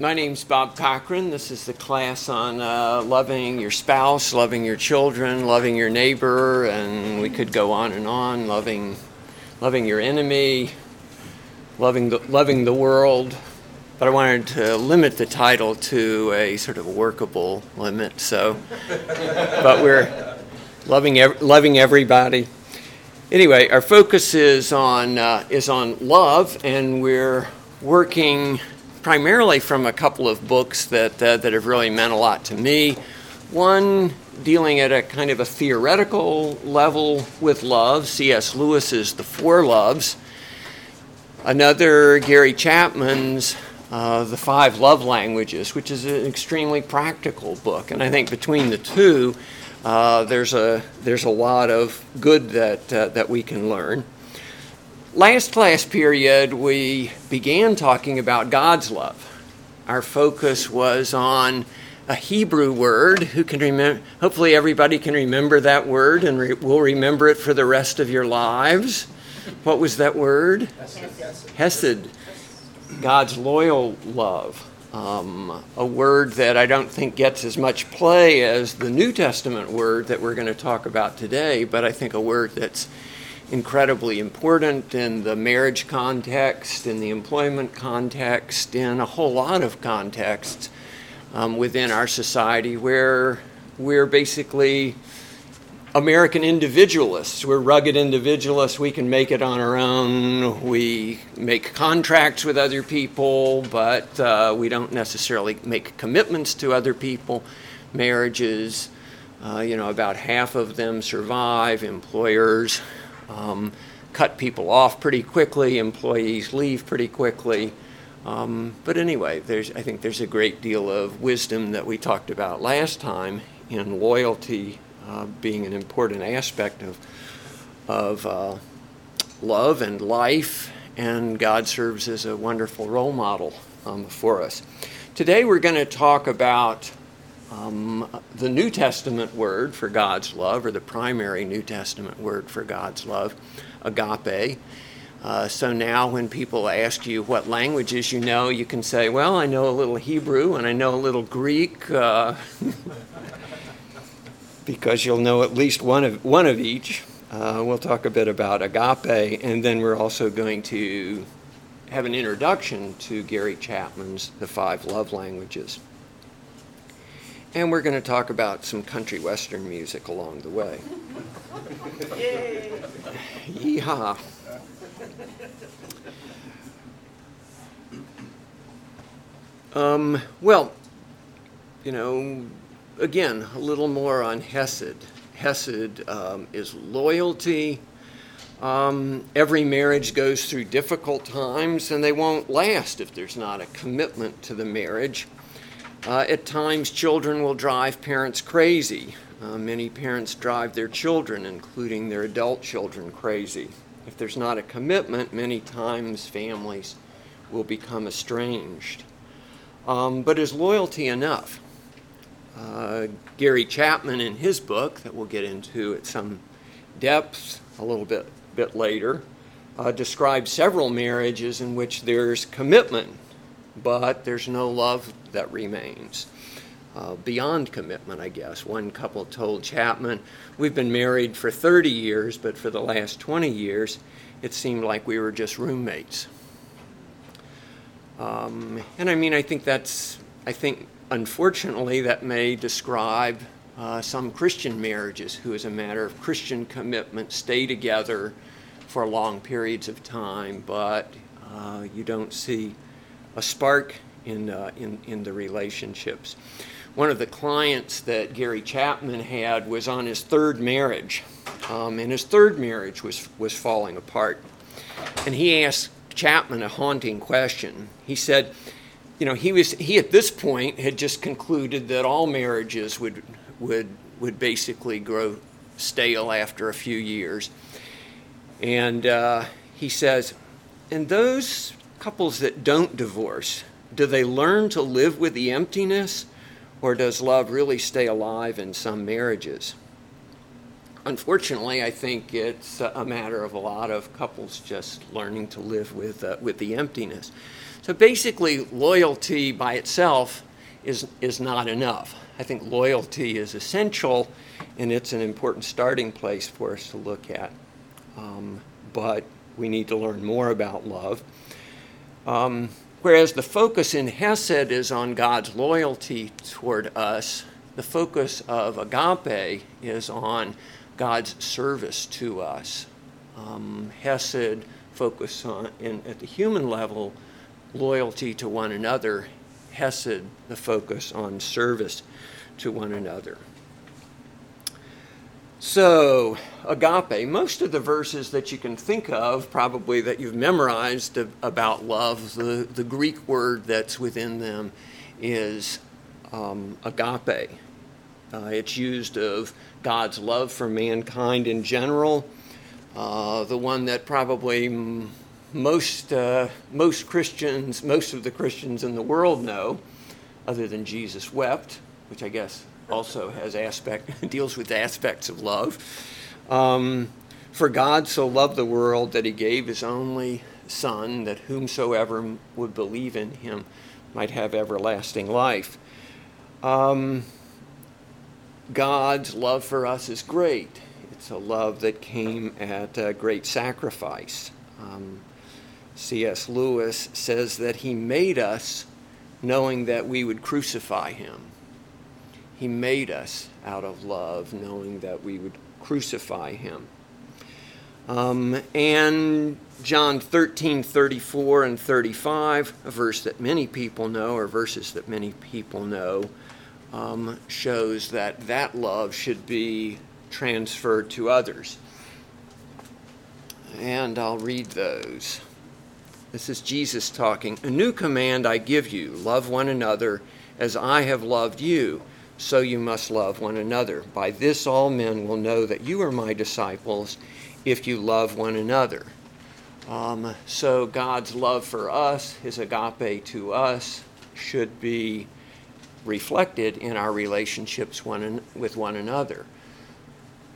My name's Bob Cochran. This is the class on uh, loving your spouse, loving your children, loving your neighbor, and we could go on and on. Loving, loving your enemy, loving the, loving the world. But I wanted to limit the title to a sort of workable limit. So, but we're loving ev- loving everybody. Anyway, our focus is on uh, is on love, and we're working primarily from a couple of books that, uh, that have really meant a lot to me. One dealing at a kind of a theoretical level with love, C.S. Lewis's The Four Loves. Another, Gary Chapman's uh, The Five Love Languages, which is an extremely practical book. And I think between the two, uh, there's, a, there's a lot of good that, uh, that we can learn. Last class period, we began talking about God's love. Our focus was on a Hebrew word. Who can remember? Hopefully, everybody can remember that word and re- will remember it for the rest of your lives. What was that word? Hesed. Hesed. God's loyal love. Um, a word that I don't think gets as much play as the New Testament word that we're going to talk about today, but I think a word that's incredibly important in the marriage context, in the employment context, in a whole lot of contexts um, within our society where we're basically American individualists. We're rugged individualists. We can make it on our own. We make contracts with other people, but uh, we don't necessarily make commitments to other people. Marriages, uh, you know, about half of them survive. Employers um, cut people off pretty quickly, employees leave pretty quickly. Um, but anyway, there's, I think there's a great deal of wisdom that we talked about last time in loyalty uh, being an important aspect of, of uh, love and life, and God serves as a wonderful role model um, for us. Today we're going to talk about um, the New Testament word for God's love, or the primary New Testament word for God's love, agape. Uh, so now, when people ask you what languages you know, you can say, Well, I know a little Hebrew and I know a little Greek, uh, because you'll know at least one of, one of each. Uh, we'll talk a bit about agape, and then we're also going to have an introduction to Gary Chapman's The Five Love Languages. And we're going to talk about some country western music along the way. Yeehaw. Um, well, you know, again, a little more on Hesed. Hesed um, is loyalty. Um, every marriage goes through difficult times, and they won't last if there's not a commitment to the marriage. Uh, at times, children will drive parents crazy. Uh, many parents drive their children, including their adult children, crazy. If there's not a commitment, many times families will become estranged. Um, but is loyalty enough? Uh, Gary Chapman, in his book, that we'll get into at some depth a little bit, bit later, uh, describes several marriages in which there's commitment but there's no love that remains. Uh, beyond commitment, I guess. One couple told Chapman, We've been married for 30 years, but for the last 20 years, it seemed like we were just roommates. Um, and I mean, I think that's, I think, unfortunately, that may describe uh, some Christian marriages who, as a matter of Christian commitment, stay together for long periods of time, but uh, you don't see a spark in, uh, in, in the relationships. One of the clients that Gary Chapman had was on his third marriage, um, and his third marriage was, was falling apart. And he asked Chapman a haunting question. He said, you know, he was he at this point had just concluded that all marriages would would would basically grow stale after a few years. And uh, he says, and those couples that don't divorce, do they learn to live with the emptiness, or does love really stay alive in some marriages? unfortunately, I think it's a matter of a lot of couples just learning to live with, uh, with the emptiness. So basically, loyalty by itself is, is not enough. I think loyalty is essential, and it's an important starting place for us to look at. Um, but we need to learn more about love. Um, whereas the focus in Hesed is on God's loyalty toward us, the focus of agape is on God's service to us. Um, Hesed focus on, in, at the human level, loyalty to one another. Hesed, the focus on service to one another. So, agape, most of the verses that you can think of, probably that you've memorized about love, the, the Greek word that's within them is um, agape. Uh, it's used of God's love for mankind in general. Uh, the one that probably most uh, most Christians, most of the Christians in the world know, other than Jesus wept, which I guess also has aspect deals with aspects of love. Um, for God so loved the world that He gave His only Son, that whomsoever would believe in Him might have everlasting life. Um, God's love for us is great. It's a love that came at a great sacrifice. Um, C.S. Lewis says that he made us knowing that we would crucify him. He made us out of love, knowing that we would crucify him. Um, and John 13, 34 and 35, a verse that many people know, or verses that many people know, um, shows that that love should be transferred to others. And I'll read those. This is Jesus talking. A new command I give you love one another as I have loved you, so you must love one another. By this all men will know that you are my disciples if you love one another. Um, so God's love for us, his agape to us, should be reflected in our relationships one with one another.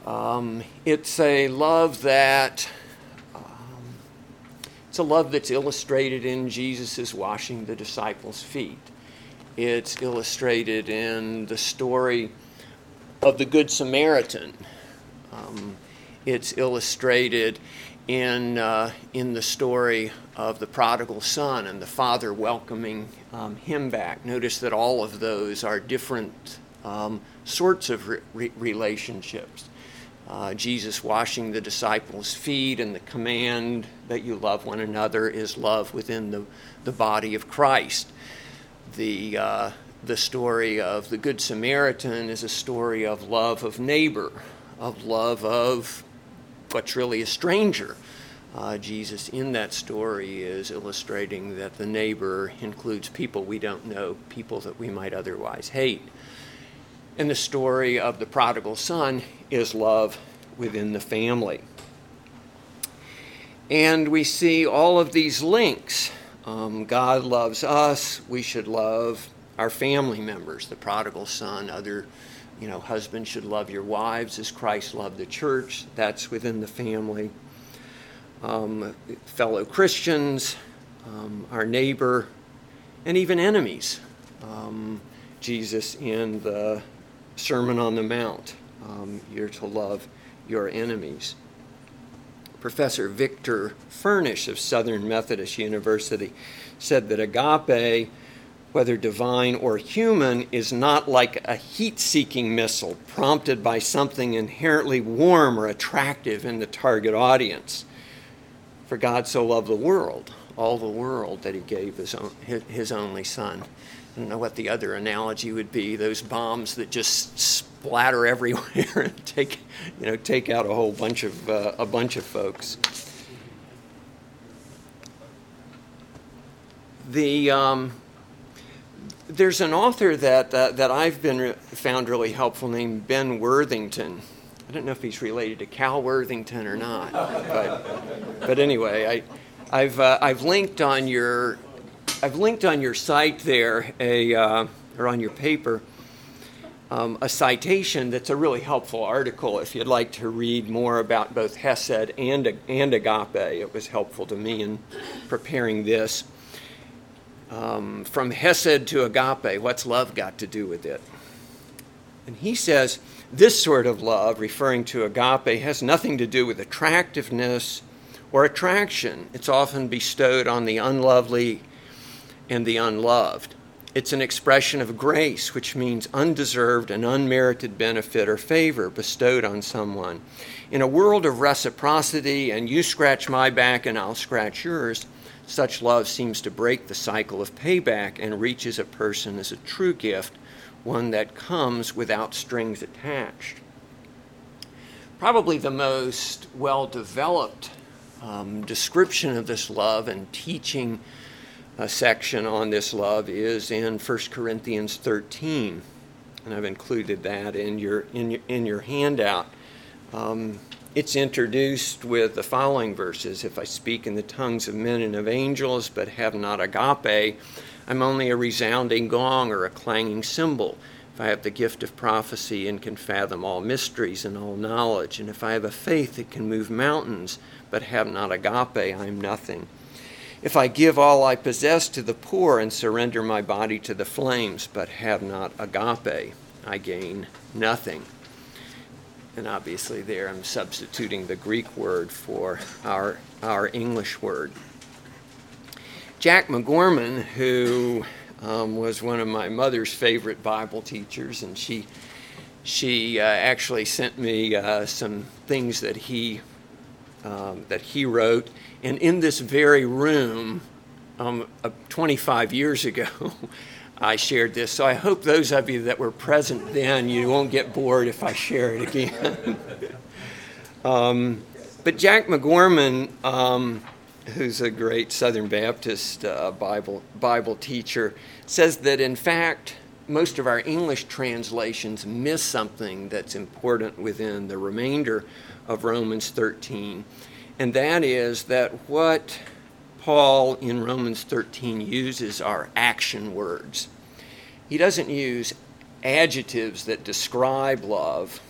Um, it's a love that it's a love that's illustrated in Jesus' washing the disciples' feet. It's illustrated in the story of the Good Samaritan. Um, it's illustrated in, uh, in the story of the prodigal son and the father welcoming um, him back. Notice that all of those are different um, sorts of re- relationships. Uh, Jesus washing the disciples' feet and the command that you love one another is love within the, the body of Christ. The, uh, the story of the Good Samaritan is a story of love of neighbor, of love of what's really a stranger. Uh, Jesus in that story is illustrating that the neighbor includes people we don't know, people that we might otherwise hate. And the story of the prodigal son is love within the family. And we see all of these links. Um, God loves us, we should love our family members, the prodigal son, other you know, husbands should love your wives as Christ loved the church. That's within the family. Um, fellow Christians, um, our neighbor, and even enemies. Um, Jesus in the Sermon on the Mount, um, you're to love your enemies. Professor Victor Furnish of Southern Methodist University said that agape whether divine or human, is not like a heat seeking missile prompted by something inherently warm or attractive in the target audience. For God so loved the world, all the world, that he gave his, own, his only son. I don't know what the other analogy would be those bombs that just splatter everywhere and take, you know, take out a whole bunch of, uh, a bunch of folks. The. Um, there's an author that, uh, that I've been re- found really helpful named Ben Worthington. I don't know if he's related to Cal Worthington or not, but, but anyway, I, I've, uh, I've linked on your I've linked on your site there a uh, or on your paper um, a citation that's a really helpful article if you'd like to read more about both Hesed and, and agape. It was helpful to me in preparing this. Um, from Hesed to agape, what's love got to do with it? And he says this sort of love, referring to agape, has nothing to do with attractiveness or attraction. It's often bestowed on the unlovely and the unloved. It's an expression of grace, which means undeserved and unmerited benefit or favor bestowed on someone. In a world of reciprocity and you scratch my back and I'll scratch yours, such love seems to break the cycle of payback and reaches a person as a true gift, one that comes without strings attached. Probably the most well developed um, description of this love and teaching a section on this love is in 1 Corinthians 13. And I've included that in your, in your, in your handout. Um, it's introduced with the following verses If I speak in the tongues of men and of angels, but have not agape, I'm only a resounding gong or a clanging cymbal. If I have the gift of prophecy and can fathom all mysteries and all knowledge, and if I have a faith that can move mountains, but have not agape, I am nothing. If I give all I possess to the poor and surrender my body to the flames, but have not agape, I gain nothing. And obviously, there I'm substituting the Greek word for our, our English word. Jack MacGorman, who um, was one of my mother's favorite Bible teachers, and she, she uh, actually sent me uh, some things that he, um, that he wrote and in this very room, um, uh, 25 years ago, I shared this. So I hope those of you that were present then, you won't get bored if I share it again. um, but Jack MacGorman, um, who's a great Southern Baptist uh, Bible, Bible teacher, says that in fact, most of our English translations miss something that's important within the remainder of Romans 13 and that is that what Paul in Romans 13 uses are action words. He doesn't use adjectives that describe love,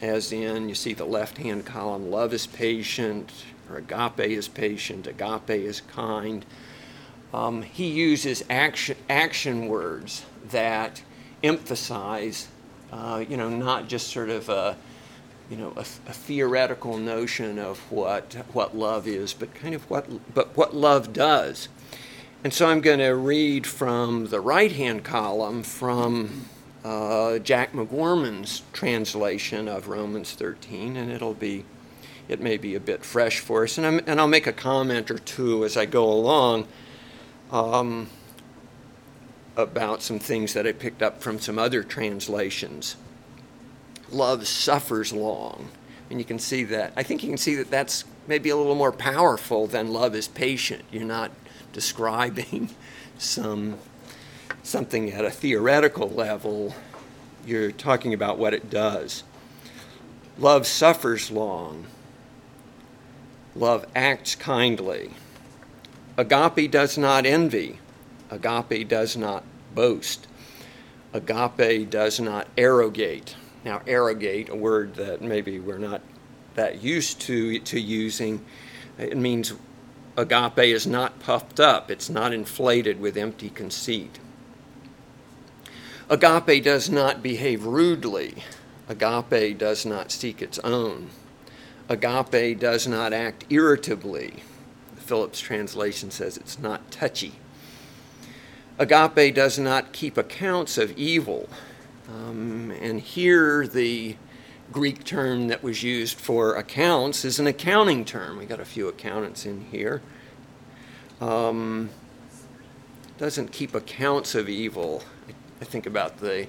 as in, you see the left hand column, love is patient, or agape is patient, agape is kind. Um, he uses action, action words that emphasize, uh, you know, not just sort of a you know, a, a, theoretical notion of what what love is, but kind of what but what love does. And so I'm going to read from the right hand column from uh, Jack MacGorman's translation of Romans 13, and it'll be it may be a bit fresh for us, and, I'm, and I'll make a comment or two as I go along. Um, about some things that I picked up from some other translations love suffers long. And you can see that. I think you can see that that's maybe a little more powerful than love is patient. You're not describing some something at a theoretical level. You're talking about what it does. Love suffers long. Love acts kindly. Agape does not envy. Agape does not boast. Agape does not arrogate. Now, arrogate, a word that maybe we're not that used to, to using, it means agape is not puffed up, it's not inflated with empty conceit. Agape does not behave rudely. Agape does not seek its own. Agape does not act irritably. The Phillips translation says it's not touchy. Agape does not keep accounts of evil. Um, and here, the Greek term that was used for accounts is an accounting term. We got a few accountants in here. Um, doesn't keep accounts of evil. I think about the,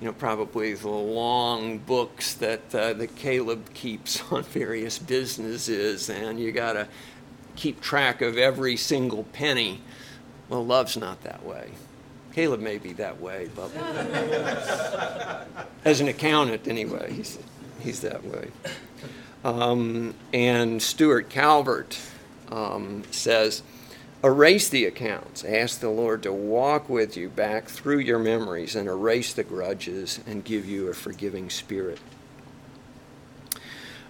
you know, probably the long books that uh, that Caleb keeps on various businesses, and you got to keep track of every single penny. Well, love's not that way. Caleb may be that way, but as an accountant, anyway, he's, he's that way. Um, and Stuart Calvert um, says, Erase the accounts. Ask the Lord to walk with you back through your memories and erase the grudges and give you a forgiving spirit.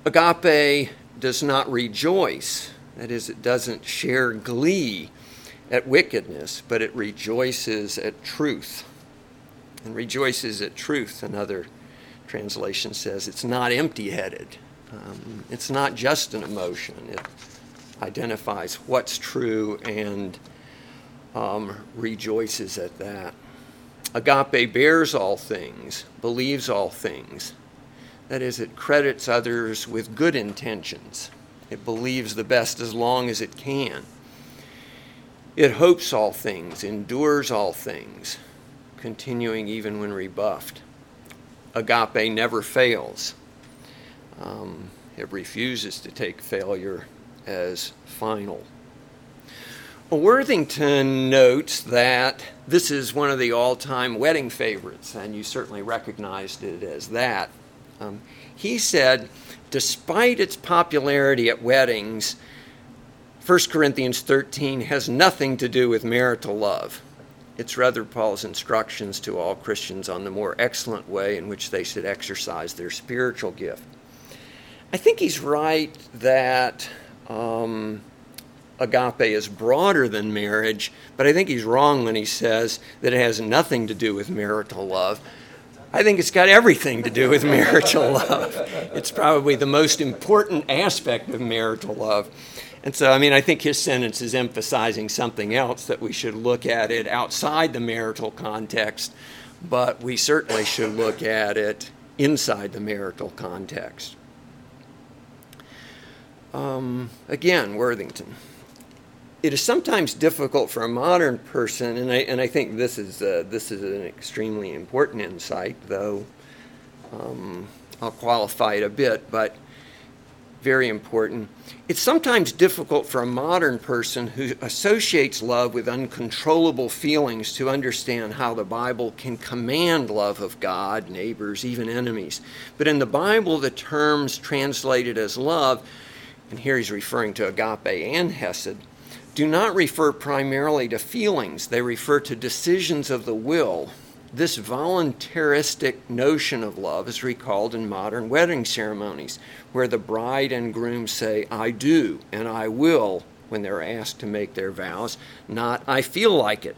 Agape does not rejoice, that is, it doesn't share glee at wickedness, but it rejoices at truth. And rejoices at truth, another translation says, it's not empty headed. Um, it's not just an emotion. It, identifies what's true and um, rejoices at that. Agape bears all things, believes all things. That is, it credits others with good intentions. It believes the best as long as it can. It hopes all things, endures all things, continuing even when rebuffed. Agape never fails. Um, it refuses to take failure as final. Worthington notes that this is one of the all time wedding favorites, and you certainly recognized it as that. Um, he said, despite its popularity at weddings, 1 Corinthians 13 has nothing to do with marital love. It's rather Paul's instructions to all Christians on the more excellent way in which they should exercise their spiritual gift. I think he's right that um, agape is broader than marriage, but I think he's wrong when he says that it has nothing to do with marital love. I think it's got everything to do with marital love. It's probably the most important aspect of marital love. And so, I mean, I think his sentence is emphasizing something else that we should look at it outside the marital context, but we certainly should look at it inside the marital context. Um, again, Worthington. It is sometimes difficult for a modern person, and I, and I think this is, uh, this is an extremely important insight, though um, I'll qualify it a bit, but very important. It's sometimes difficult for a modern person who associates love with uncontrollable feelings to understand how the Bible can command love of God, neighbors, even enemies. But in the Bible, the terms translated as love and here he's referring to agape and hesed, do not refer primarily to feelings, they refer to decisions of the will. This voluntaristic notion of love is recalled in modern wedding ceremonies, where the bride and groom say, I do and I will when they're asked to make their vows, not I feel like it.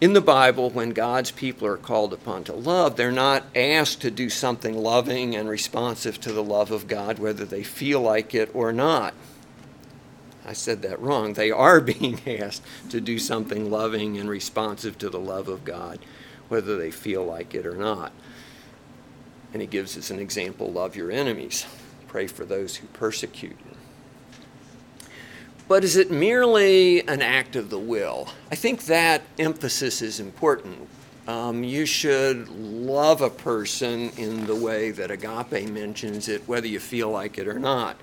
In the Bible, when God's people are called upon to love, they're not asked to do something loving and responsive to the love of God, whether they feel like it or not. I said that wrong. They are being asked to do something loving and responsive to the love of God, whether they feel like it or not. And he gives us an example love your enemies, pray for those who persecute you. But is it merely an act of the will? I think that emphasis is important. Um, you should love a person in the way that Agape mentions it, whether you feel like it or not.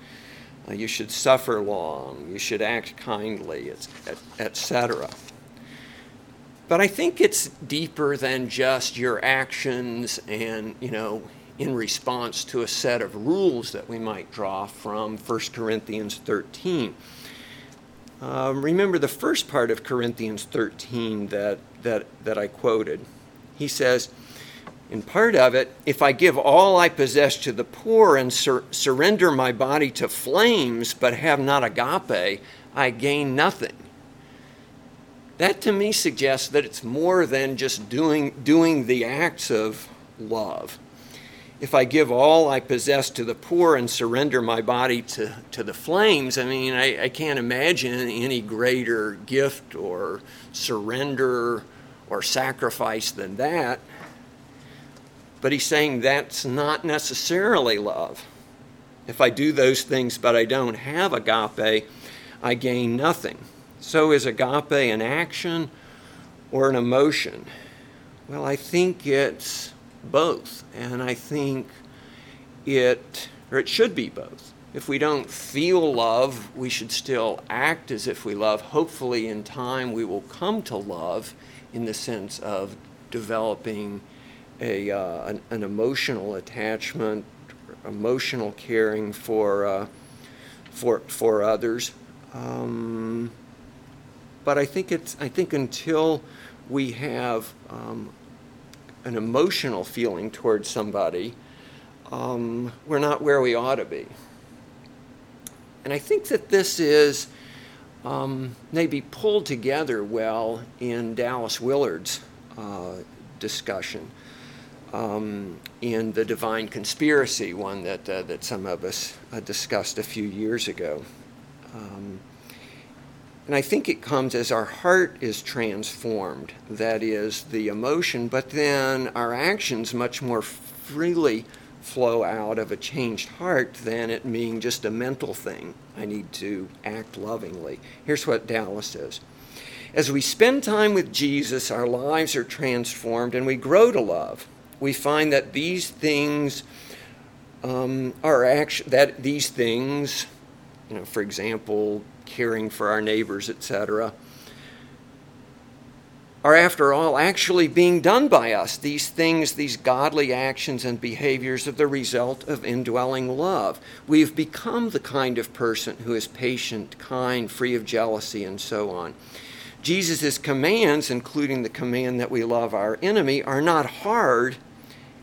Uh, you should suffer long. You should act kindly, etc. But I think it's deeper than just your actions and, you know, in response to a set of rules that we might draw from 1 Corinthians 13. Um, remember the first part of Corinthians 13 that, that, that I quoted. He says, in part of it, if I give all I possess to the poor and sur- surrender my body to flames but have not agape, I gain nothing. That to me suggests that it's more than just doing, doing the acts of love if I give all I possess to the poor and surrender my body to, to the flames, I mean, I, I can't imagine any greater gift or surrender or sacrifice than that. But he's saying that's not necessarily love. If I do those things but I don't have agape, I gain nothing. So is agape an action or an emotion? Well, I think it's both. And I think it, or it should be both. If we don't feel love, we should still act as if we love. Hopefully, in time, we will come to love in the sense of developing a, uh, an, an, emotional attachment, emotional caring for, uh, for, for others. Um, but I think it's I think until we have um, an emotional feeling towards somebody, um, we're not where we ought to be. And I think that this is um, maybe pulled together well in Dallas Willard's uh, discussion um, in the Divine Conspiracy, one that, uh, that some of us uh, discussed a few years ago. Um, and I think it comes as our heart is transformed, that is, the emotion, but then our actions much more freely flow out of a changed heart than it being just a mental thing. I need to act lovingly. Here's what Dallas says As we spend time with Jesus, our lives are transformed and we grow to love. We find that these things um, are actually, that these things, you know, for example, caring for our neighbors, etc., are, after all, actually being done by us. These things, these godly actions and behaviors, are the result of indwelling love. We've become the kind of person who is patient, kind, free of jealousy, and so on. Jesus' commands, including the command that we love our enemy, are not hard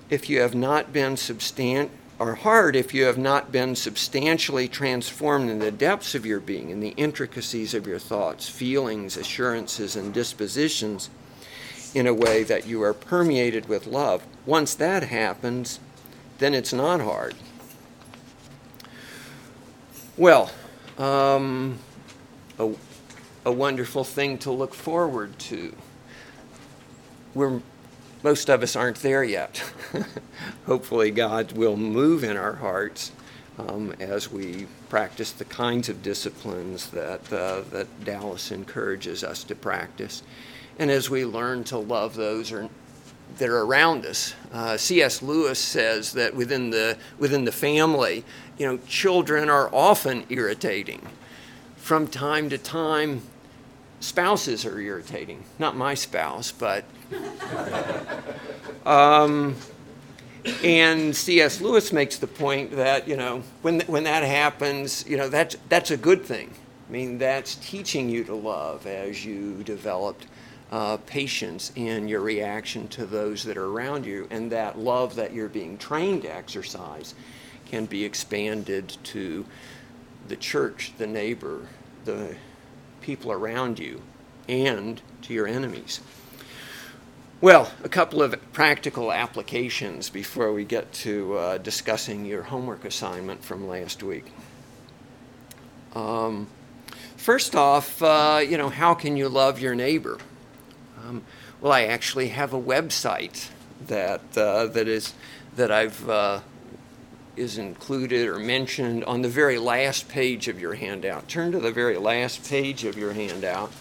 if you have not been substant are hard if you have not been substantially transformed in the depths of your being, in the intricacies of your thoughts, feelings, assurances, and dispositions in a way that you are permeated with love. Once that happens, then it's not hard. Well, um, a, a wonderful thing to look forward to. We're most of us aren't there yet. Hopefully, God will move in our hearts um, as we practice the kinds of disciplines that, uh, that Dallas encourages us to practice, and as we learn to love those are, that are around us. Uh, C.S. Lewis says that within the, within the family, you know, children are often irritating. From time to time, spouses are irritating. Not my spouse, but um, and C.S. Lewis makes the point that you know when when that happens, you know that's that's a good thing. I mean that's teaching you to love as you developed uh, patience in your reaction to those that are around you, and that love that you're being trained to exercise can be expanded to the church, the neighbor, the people around you, and to your enemies. Well, a couple of practical applications before we get to uh, discussing your homework assignment from last week. Um, first off, uh, you know, how can you love your neighbor? Um, well, I actually have a website that uh, that is that I've uh, is included or mentioned on the very last page of your handout. Turn to the very last page of your handout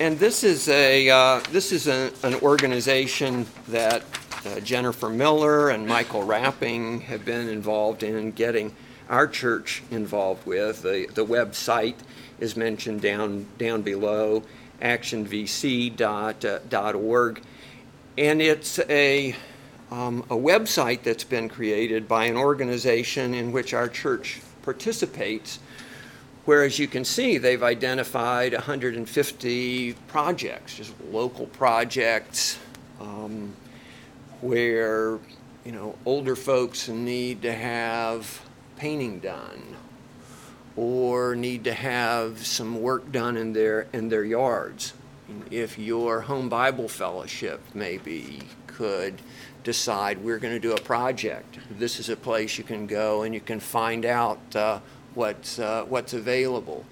and this is a uh, this is a, an organization that uh, Jennifer Miller and Michael Rapping have been involved in getting our church involved with. The the website is mentioned down down below, actionvc.org, uh, and it's a um, a website that's been created by an organization in which our church participates Whereas you can see they've identified 150 projects, just local projects, um, where you know older folks need to have painting done, or need to have some work done in their in their yards. If your home Bible fellowship maybe could decide we're going to do a project, this is a place you can go and you can find out. Uh, what's, uh, what's available.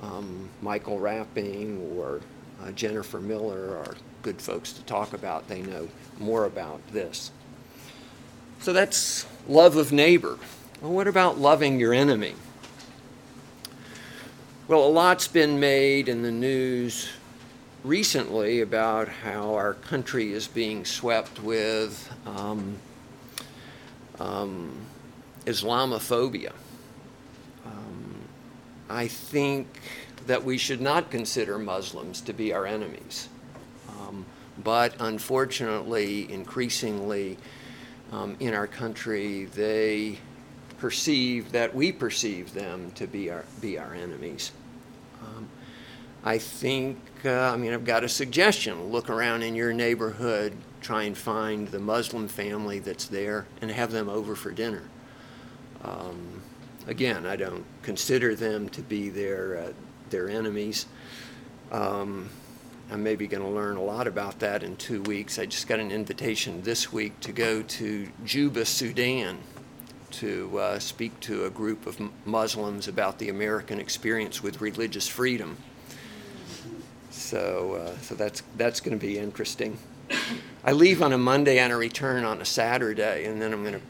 Um, Michael Rapping or uh, Jennifer Miller are good folks to talk about. They know more about this. So that's love of neighbor. Well, what about loving your enemy? Well, a lot's been made in the news recently about how our country is being swept with um, um, Islamophobia. I think that we should not consider Muslims to be our enemies. Um, but unfortunately, increasingly um, in our country, they perceive that we perceive them to be our, be our enemies. Um, I think, uh, I mean, I've got a suggestion. Look around in your neighborhood, try and find the Muslim family that's there, and have them over for dinner. Um, again, I don't consider them to be their, uh, their enemies. Um, I'm maybe going to learn a lot about that in two weeks. I just got an invitation this week to go to Juba, Sudan, to uh, speak to a group of Muslims about the American experience with religious freedom. So, uh, so that's that's going to be interesting. I leave on a Monday and I return on a Saturday, and then I'm going to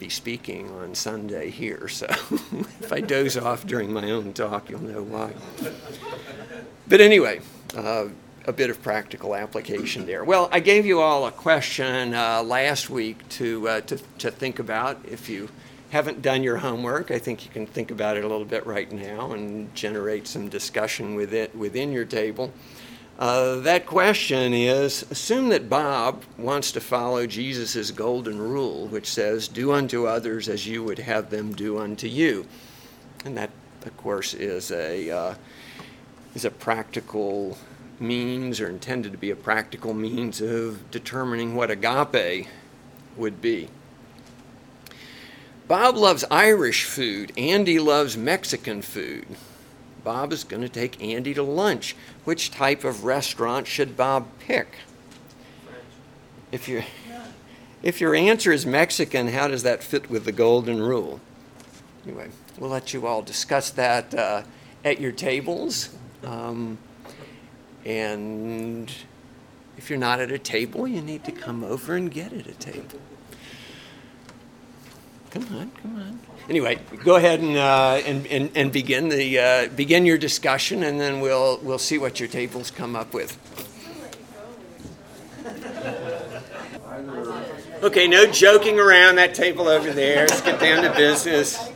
be speaking on Sunday here. So, if I doze off during my own talk, you'll know why. But anyway. Uh, a bit of practical application there. Well, I gave you all a question uh, last week to, uh, to, to think about. If you haven't done your homework, I think you can think about it a little bit right now and generate some discussion with it within your table. Uh, that question is assume that Bob wants to follow Jesus' golden rule, which says, Do unto others as you would have them do unto you. And that, of course, is a, uh, is a practical means or intended to be a practical means of determining what agape would be. Bob loves Irish food. Andy loves Mexican food. Bob is going to take Andy to lunch. Which type of restaurant should Bob pick? If, you if your answer is Mexican, how does that fit with the golden rule? Anyway, we'll let you all discuss that uh, at your tables. Um, and if you're not at a table, you need to come over and get at a table. Come on, come on. Anyway, go ahead and, uh, and, and, and, begin, the, uh, begin your discussion, and then we'll, we'll see what your tables come up with. Okay, no joking around that table over there. Let's get down to business.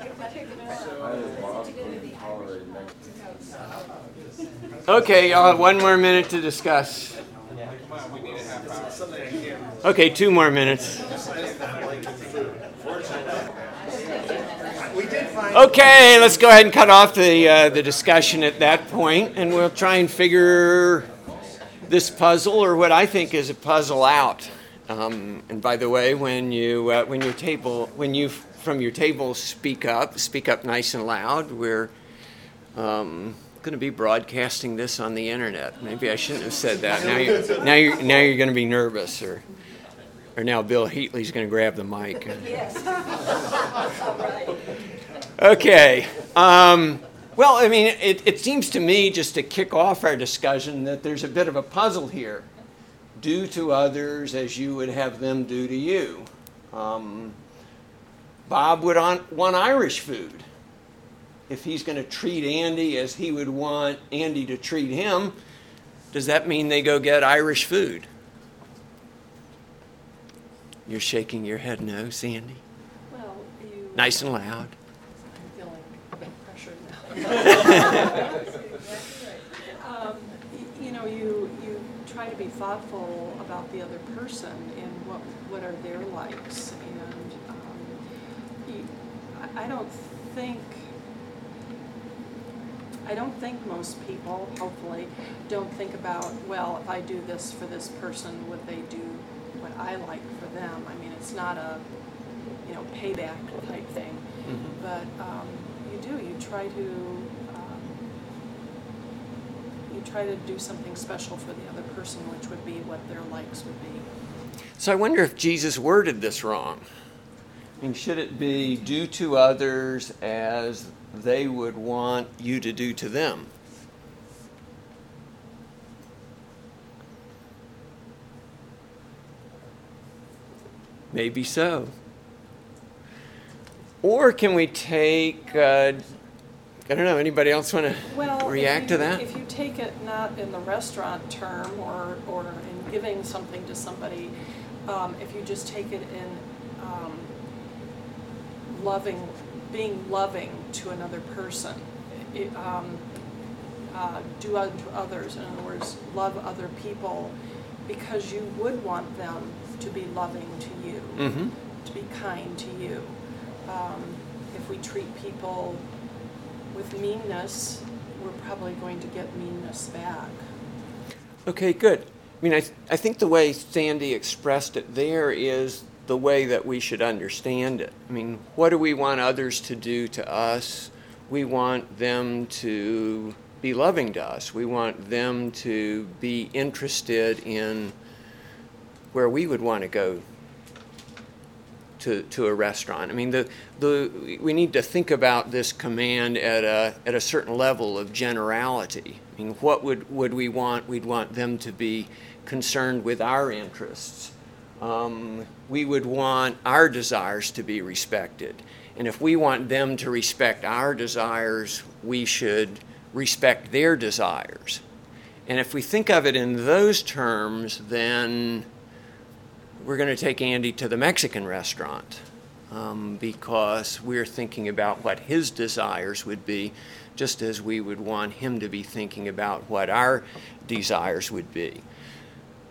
Okay, y'all have one more minute to discuss. Okay, two more minutes. Okay, let's go ahead and cut off the, uh, the discussion at that point, and we'll try and figure this puzzle, or what I think is a puzzle, out. Um, and by the way, when you uh, when your table when you from your table speak up, speak up nice and loud. We're um, going to be broadcasting this on the internet. Maybe I shouldn't have said that. Now you're, now you're, now you're going to be nervous, or, or now Bill Heatley's going to grab the mic. Yes. okay. Um, well, I mean, it, it seems to me, just to kick off our discussion, that there's a bit of a puzzle here. Do to others as you would have them do to you. Um, Bob would want Irish food if he's going to treat Andy as he would want Andy to treat him, does that mean they go get Irish food? You're shaking your head no, Sandy. Well, you. Nice and loud. I'm feeling a bit pressured now. Um, you know, you you try to be thoughtful about the other person and what what are their likes, and um, you, I don't think I don't think most people, hopefully, don't think about, well, if I do this for this person, would they do what I like for them? I mean, it's not a, you know, payback type thing. Mm-hmm. But um, do, you try to, um, you try to do something special for the other person, which would be what their likes would be. So I wonder if Jesus worded this wrong. I mean, should it be do to others as they would want you to do to them. Maybe so. Or can we take, uh, I don't know, anybody else want to well, react you, to that? If you take it not in the restaurant term or, or in giving something to somebody, um, if you just take it in um, loving being loving to another person. It, um, uh, do unto others, in other words, love other people because you would want them to be loving to you, mm-hmm. to be kind to you. Um, if we treat people with meanness, we're probably going to get meanness back. Okay, good. I mean, I, th- I think the way Sandy expressed it there is the way that we should understand it. I mean, what do we want others to do to us? We want them to be loving to us. We want them to be interested in where we would want to go to, to a restaurant. I mean, the, the, we need to think about this command at a, at a certain level of generality. I mean, what would, would we want? We'd want them to be concerned with our interests. Um, we would want our desires to be respected. And if we want them to respect our desires, we should respect their desires. And if we think of it in those terms, then we're going to take Andy to the Mexican restaurant um, because we're thinking about what his desires would be, just as we would want him to be thinking about what our desires would be.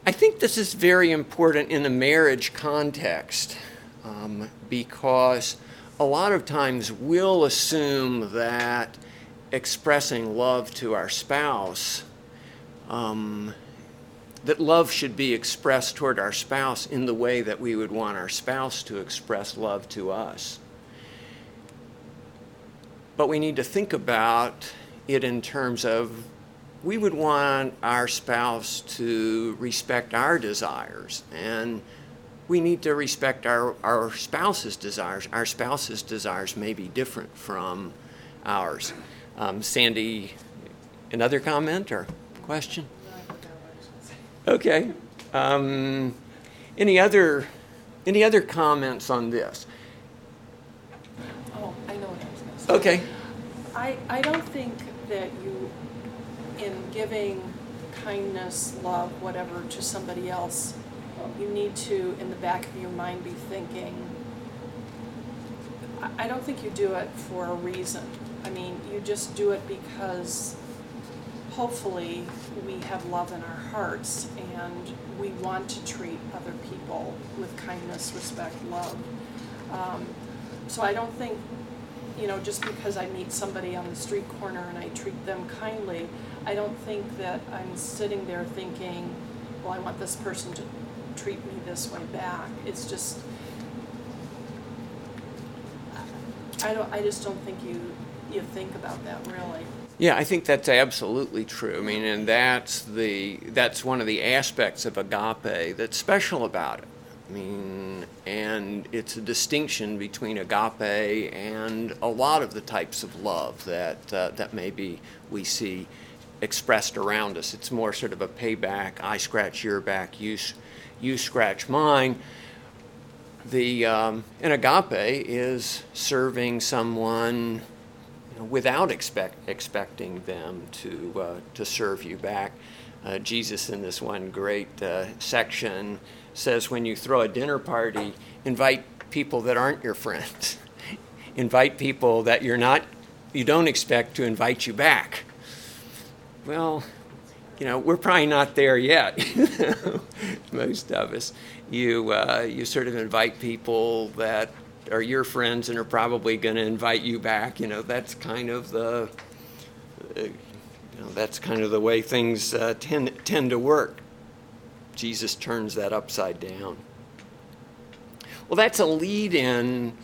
I think this is very important in a marriage context um, because a lot of times we'll assume that expressing love to our spouse, um, that love should be expressed toward our spouse in the way that we would want our spouse to express love to us. But we need to think about it in terms of we would want our spouse to respect our desires and we need to respect our, our spouse's desires. Our spouse's desires may be different from ours. Um, Sandy, another comment or question? Okay. Um, any other any other comments on this? Oh, I know what I was going to say. Okay. I, I don't think that you, in giving kindness, love, whatever to somebody else, you need to, in the back of your mind, be thinking, I, I don't think you do it for a reason. I mean, you just do it because hopefully we have love in our hearts and we want to treat other people with kindness, respect, love. Um, so I don't think, you know, just because I meet somebody on the street corner and I treat them kindly, I don't think that I'm sitting there thinking, well, I want this person to treat me this way back. It's just, I don't, I just don't think you, you think about that really. Yeah, I think that's absolutely true. I mean, and that's the that's one of the aspects of agape that's special about it. I mean, and it's a distinction between agape and a lot of the types of love that uh, that maybe we see expressed around us. It's more sort of a payback. I scratch your back, you you scratch mine. The um, an agape is serving someone you know, without expect, expecting them to, uh, to serve you back. Uh, Jesus, in this one great uh, section, says when you throw a dinner party, invite people that aren't your friends. invite people that you're not, you don't expect to invite you back. Well, you know, we're probably not there yet, most of us. You, uh, you sort of invite people that are your friends and are probably going to invite you back. You know, that's kind of the, uh, you know, that's kind of the way things uh, tend tend to work. Jesus turns that upside down. Well, that's a lead-in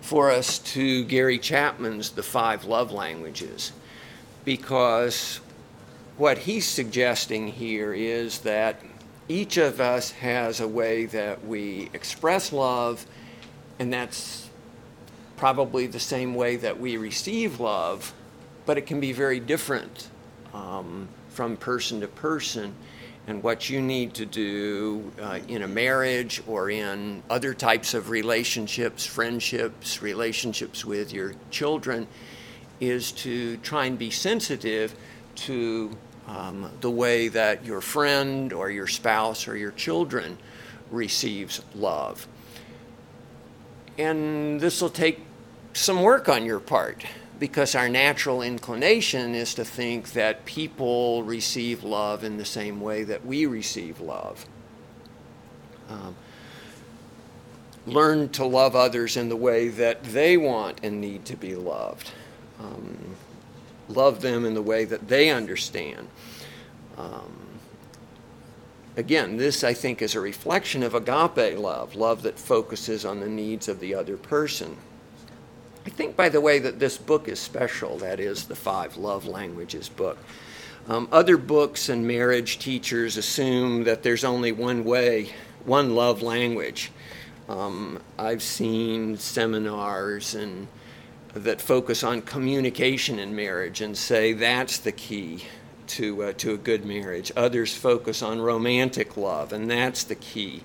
for us to Gary Chapman's The Five Love Languages, because what he's suggesting here is that each of us has a way that we express love and that's probably the same way that we receive love, but it can be very different um, from person to person. And what you need to do uh, in a marriage or in other types of relationships, friendships, relationships with your children, is to try and be sensitive to um, the way that your friend or your spouse or your children receives love. And this will take some work on your part because our natural inclination is to think that people receive love in the same way that we receive love. Um, learn to love others in the way that they want and need to be loved. Um, love them in the way that they understand. Um, again, this I think is a reflection of agape love, love that focuses on the needs of the other person. I think, by the way, that this book is special. That is the Five Love Languages book. Um, other books and marriage teachers assume that there's only one way, one love language. Um, I've seen seminars and that focus on communication in marriage and say that's the key to uh, to a good marriage. Others focus on romantic love, and that's the key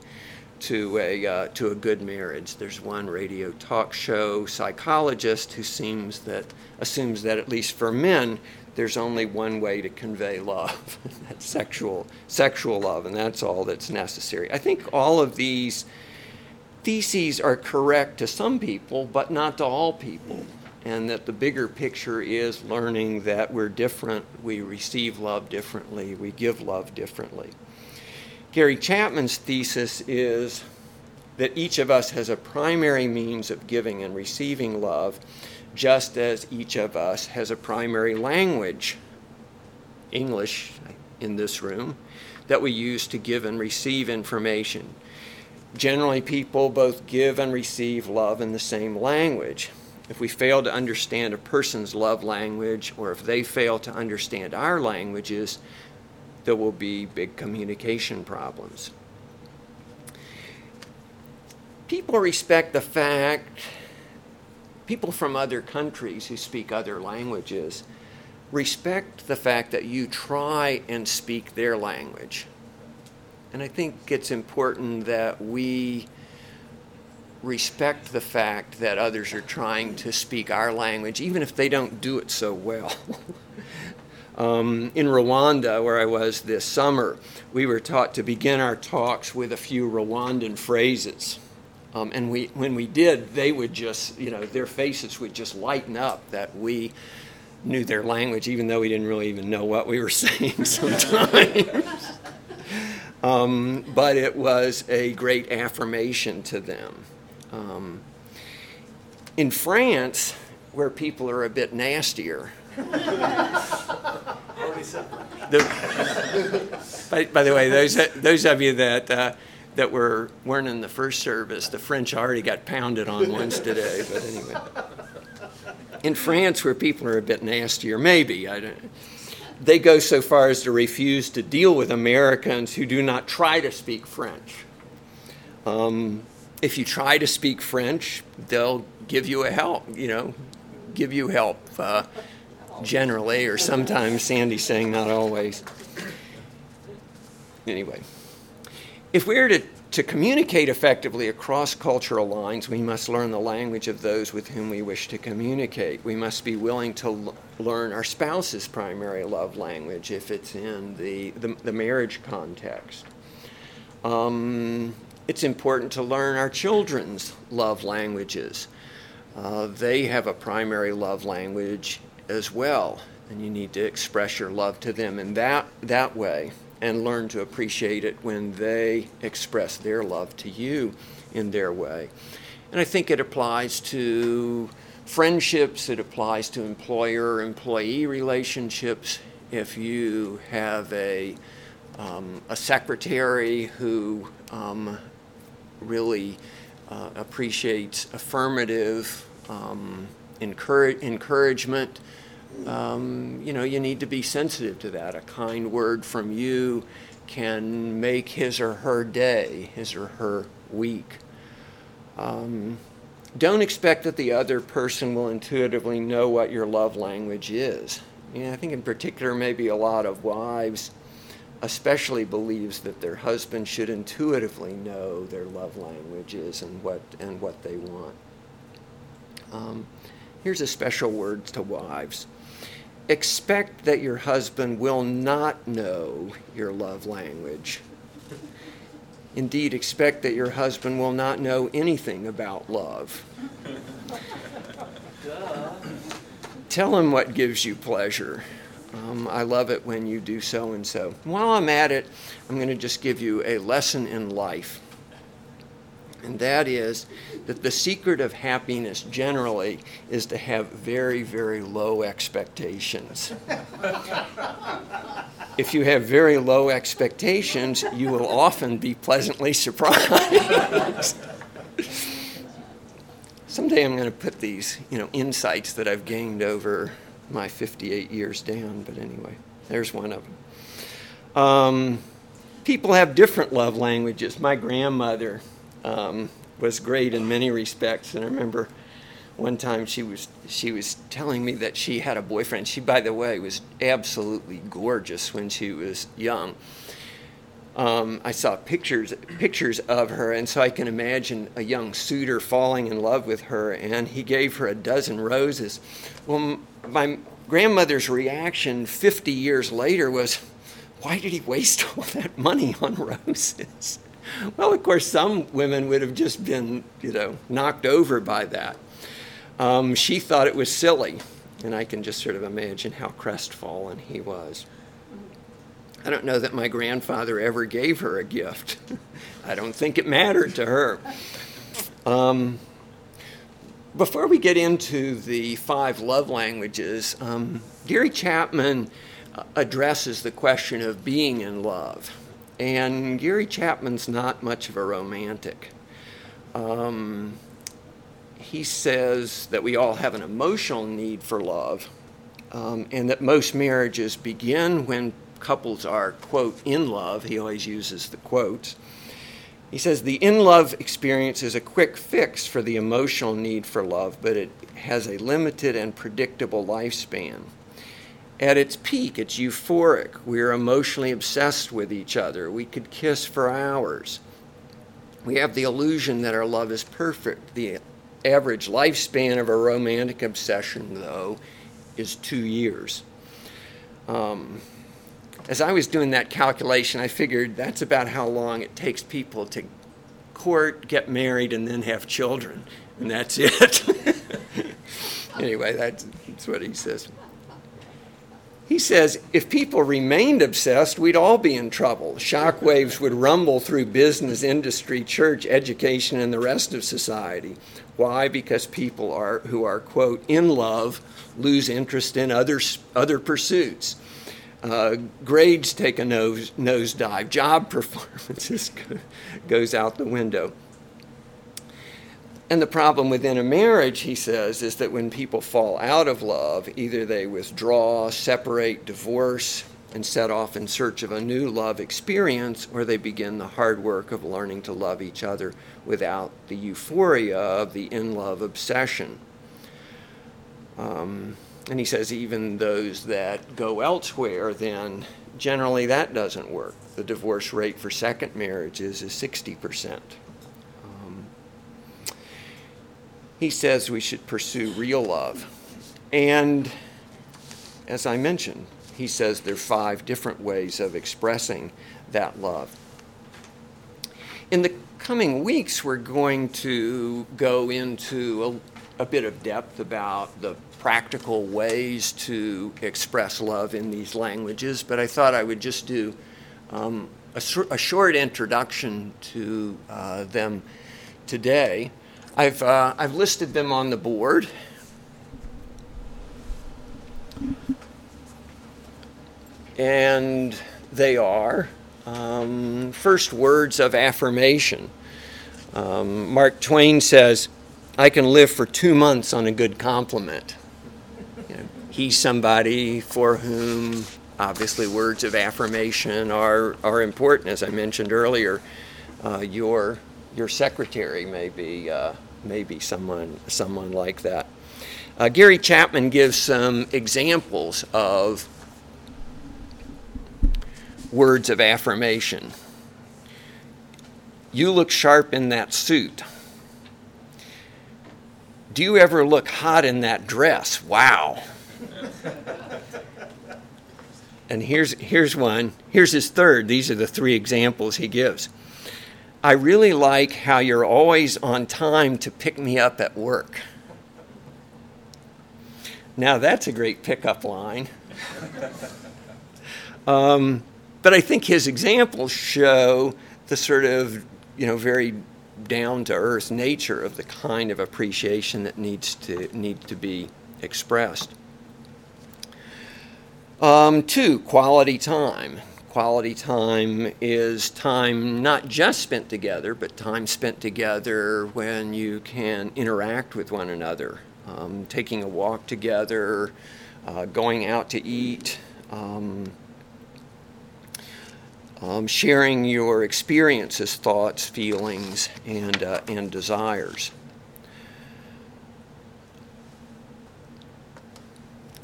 to a uh, to a good marriage. There's one radio talk show psychologist who seems that assumes that at least for men, there's only one way to convey love, that's sexual sexual love, and that's all that's necessary. I think all of these theses are correct to some people, but not to all people and that the bigger picture is learning that we're different, we receive love differently, we give love differently. Gary Chapman's thesis is that each of us has a primary means of giving and receiving love, just as each of us has a primary language, English in this room, that we use to give and receive information. Generally, people both give and receive love in the same language. If we fail to understand a person's love language, or if they fail to understand our languages, there will be big communication problems. People respect the fact, people from other countries who speak other languages respect the fact that you try and speak their language. And I think it's important that we respect the fact that others are trying to speak our language, even if they don't do it so well. um, in Rwanda, where I was this summer, we were taught to begin our talks with a few Rwandan phrases. Um, and we, when we did, they would just, you know, their faces would just lighten up that we knew their language, even though we didn't really even know what we were saying sometimes. um, but it was a great affirmation to them. Um, in France, where people are a bit nastier, the, by, by, the way, those, those of you that, uh, that were, weren't in the first service, the French already got pounded on once today. But anyway, in France, where people are a bit nastier, maybe, I don't, they go so far as to refuse to deal with Americans who do not try to speak French. Um, if you try to speak French, they'll give you a help, you know, give you help uh, generally, or sometimes Sandy's saying not always. Anyway, if we're to, to communicate effectively across cultural lines, we must learn the language of those with whom we wish to communicate. We must be willing to l- learn our spouse's primary love language if it's in the, the, the marriage context. Um, it's important to learn our children's love languages. Uh, they have a primary love language as well, and you need to express your love to them in that, that way and learn to appreciate it when they express their love to you in their way. And I think it applies to friendships, it applies to employer employee relationships. If you have a, um, a secretary who um, really uh, appreciates affirmative um, encourage, encouragement. Um, you know, you need to be sensitive to that. A kind word from you can make his or her day, his or her week. Um, don't expect that the other person will intuitively know what your love language is. I think, in particular, maybe a lot of wives especially believes that their husband should intuitively know their love languages and what and what they want. Um, here's a special word to wives. Expect that your husband will not know your love language. Indeed, expect that your husband will not know anything about love. Tell him what gives you pleasure. Um, I love it when you do so and so. While I'm at it, I'm going to just give you a lesson in life. And that is that the secret of happiness generally is to have very, very low expectations. if you have very low expectations, you will often be pleasantly surprised. Someday I'm going to put these, you know, insights that I've gained over my 58 years down, but anyway, there's one of them. Um, people have different love languages. My grandmother um, was great in many respects, and I remember one time she was she was telling me that she had a boyfriend. She, by the way, was absolutely gorgeous when she was young. Um, I saw pictures pictures of her, and so I can imagine a young suitor falling in love with her, and he gave her a dozen roses. Well, my grandmother's reaction 50 years later was, "Why did he waste all that money on roses?" Well, of course, some women would have just been, you know, knocked over by that. Um, she thought it was silly, and I can just sort of imagine how crestfallen he was. I don't know that my grandfather ever gave her a gift. I don't think it mattered to her. Um, before we get into the five love languages, um, Gary Chapman uh, addresses the question of being in love. And Gary Chapman's not much of a romantic. Um, he says that we all have an emotional need for love, um, and that most marriages begin when couples are, quote, in love. He always uses the quotes. He says the in love experience is a quick fix for the emotional need for love, but it has a limited and predictable lifespan. At its peak, it's euphoric. We're emotionally obsessed with each other. We could kiss for hours. We have the illusion that our love is perfect. The average lifespan of a romantic obsession, though, is two years. Um, as I was doing that calculation, I figured that's about how long it takes people to court, get married, and then have children. And that's it. anyway, that's, that's what he says. He says, if people remained obsessed, we'd all be in trouble. Shockwaves would rumble through business, industry, church, education, and the rest of society. Why? Because people are who are quote in love lose interest in other other pursuits. Uh, grades take a nose nosedive. Job performances goes out the window. And the problem within a marriage, he says, is that when people fall out of love, either they withdraw, separate, divorce, and set off in search of a new love experience, or they begin the hard work of learning to love each other without the euphoria of the in love obsession. Um, and he says, even those that go elsewhere, then generally that doesn't work. The divorce rate for second marriages is 60%. Um, he says we should pursue real love. And as I mentioned, he says there are five different ways of expressing that love. In the coming weeks, we're going to go into a, a bit of depth about the practical ways to express love in these languages, but I thought I would just do um, a, a, short introduction to uh, them today. I've, uh, I've listed them on the board. And they are um, first words of affirmation. Um, Mark Twain says, I can live for two months on a good compliment. He's somebody for whom obviously words of affirmation are, are important. As I mentioned earlier, uh, your your secretary may be, uh, may be someone, someone like that. Uh, Gary Chapman gives some examples of words of affirmation. You look sharp in that suit. Do you ever look hot in that dress? Wow. And here's, here's one. Here's his third. These are the three examples he gives. I really like how you're always on time to pick me up at work. Now, that's a great pickup line. um, but I think his examples show the sort of, you know, very down to earth nature of the kind of appreciation that needs to need to be expressed. Um, two, quality time. Quality time is time not just spent together, but time spent together when you can interact with one another, um, taking a walk together, uh, going out to eat, um, um, sharing your experiences, thoughts, feelings, and, uh, and desires.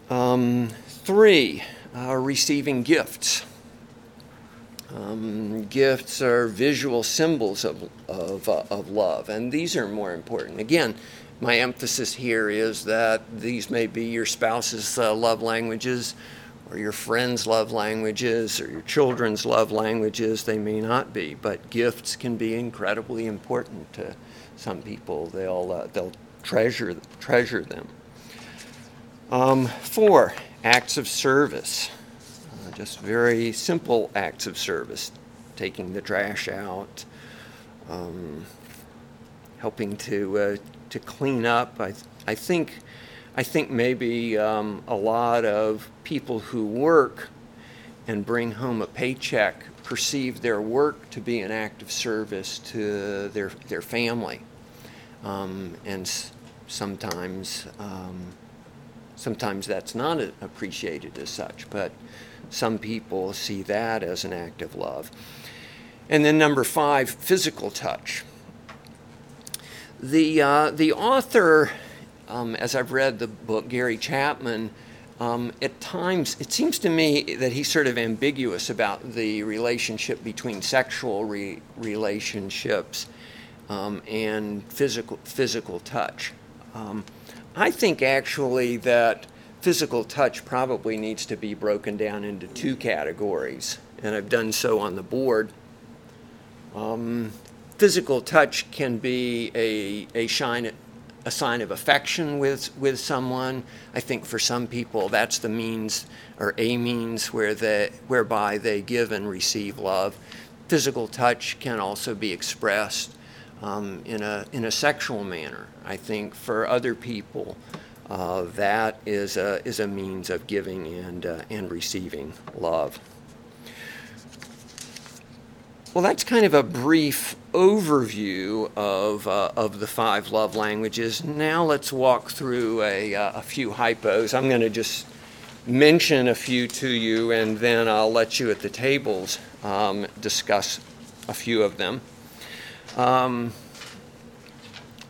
Um, three, uh, receiving gifts. Um, gifts are visual symbols of, of, uh, of love, and these are more important. Again, my emphasis here is that these may be your spouse's uh, love languages, or your friends' love languages, or your children's love languages. They may not be, but gifts can be incredibly important to some people. They'll, uh, they'll treasure, treasure them. Um, four, acts of service. Just very simple acts of service, taking the trash out, um, helping to uh, to clean up. I I think I think maybe um, a lot of people who work and bring home a paycheck perceive their work to be an act of service to their their family, um, and sometimes um, sometimes that's not appreciated as such, but some people see that as an act of love. And then number five, physical touch. The, uh, the author, um, as I've read the book, Gary Chapman, um, at times it seems to me that he's sort of ambiguous about the relationship between sexual re- relationships um, and physical, physical touch. I think actually that physical touch probably needs to be broken down into two categories, and I've done so on the board. Um, physical touch can be a, a, shine, a sign of affection with, with someone. I think for some people that's the means or a means where they, whereby they give and receive love. Physical touch can also be expressed um, in, a, in a sexual manner. I think for other people, uh, that is a, is a means of giving and, uh, and receiving love. Well, that's kind of a brief overview of, uh, of the five love languages. Now let's walk through a, uh, a few hypos. I'm going to just mention a few to you, and then I'll let you at the tables um, discuss a few of them. Um,